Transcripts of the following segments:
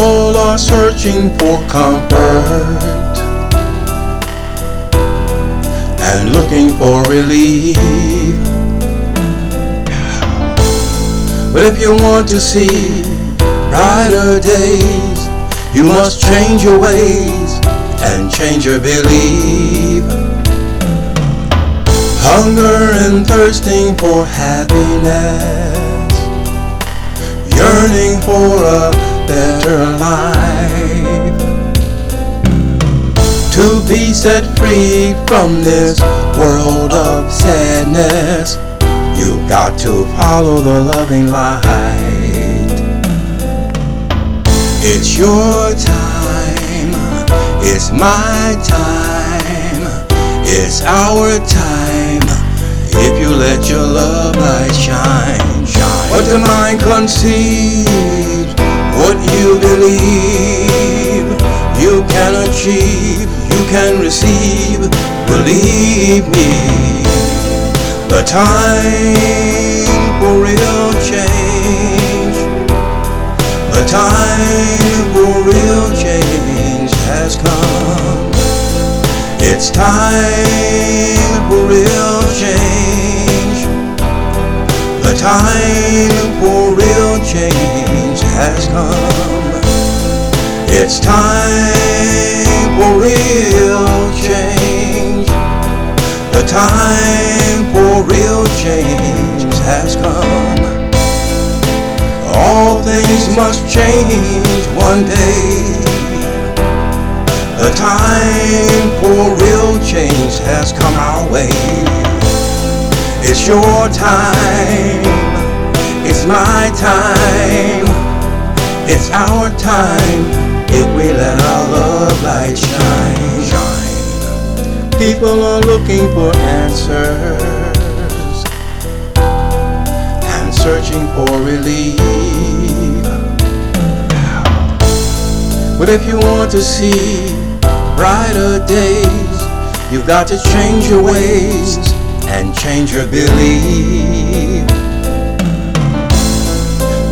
are searching for comfort and looking for relief. But if you want to see brighter days, you must change your ways and change your belief. Hunger and thirsting for happiness, yearning for a better life. To be set free from this world of sadness, you've got to follow the loving light. It's your time, it's my time, it's our time. If you let your love light shine, shine. What the mind conceives, you believe, you can achieve, you can receive. Believe me, the time for real change, the time for real change has come. It's time for real change. The time for real change has come. It's time for real change. The time for real change has come. All things must change one day. The time for real change has come our way. It's your time, it's my time, it's our time if we let our love light shine. shine. People are looking for answers and searching for relief. But if you want to see brighter days, you've got to change your ways and change your belief.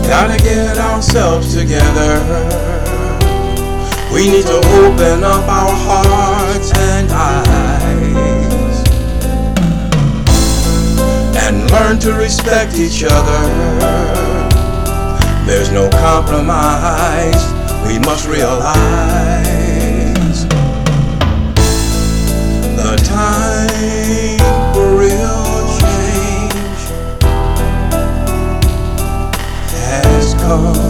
Gotta get ourselves together. We need to open up our hearts and eyes and learn to respect each other. There's no compromise we must realize the time for real change has come.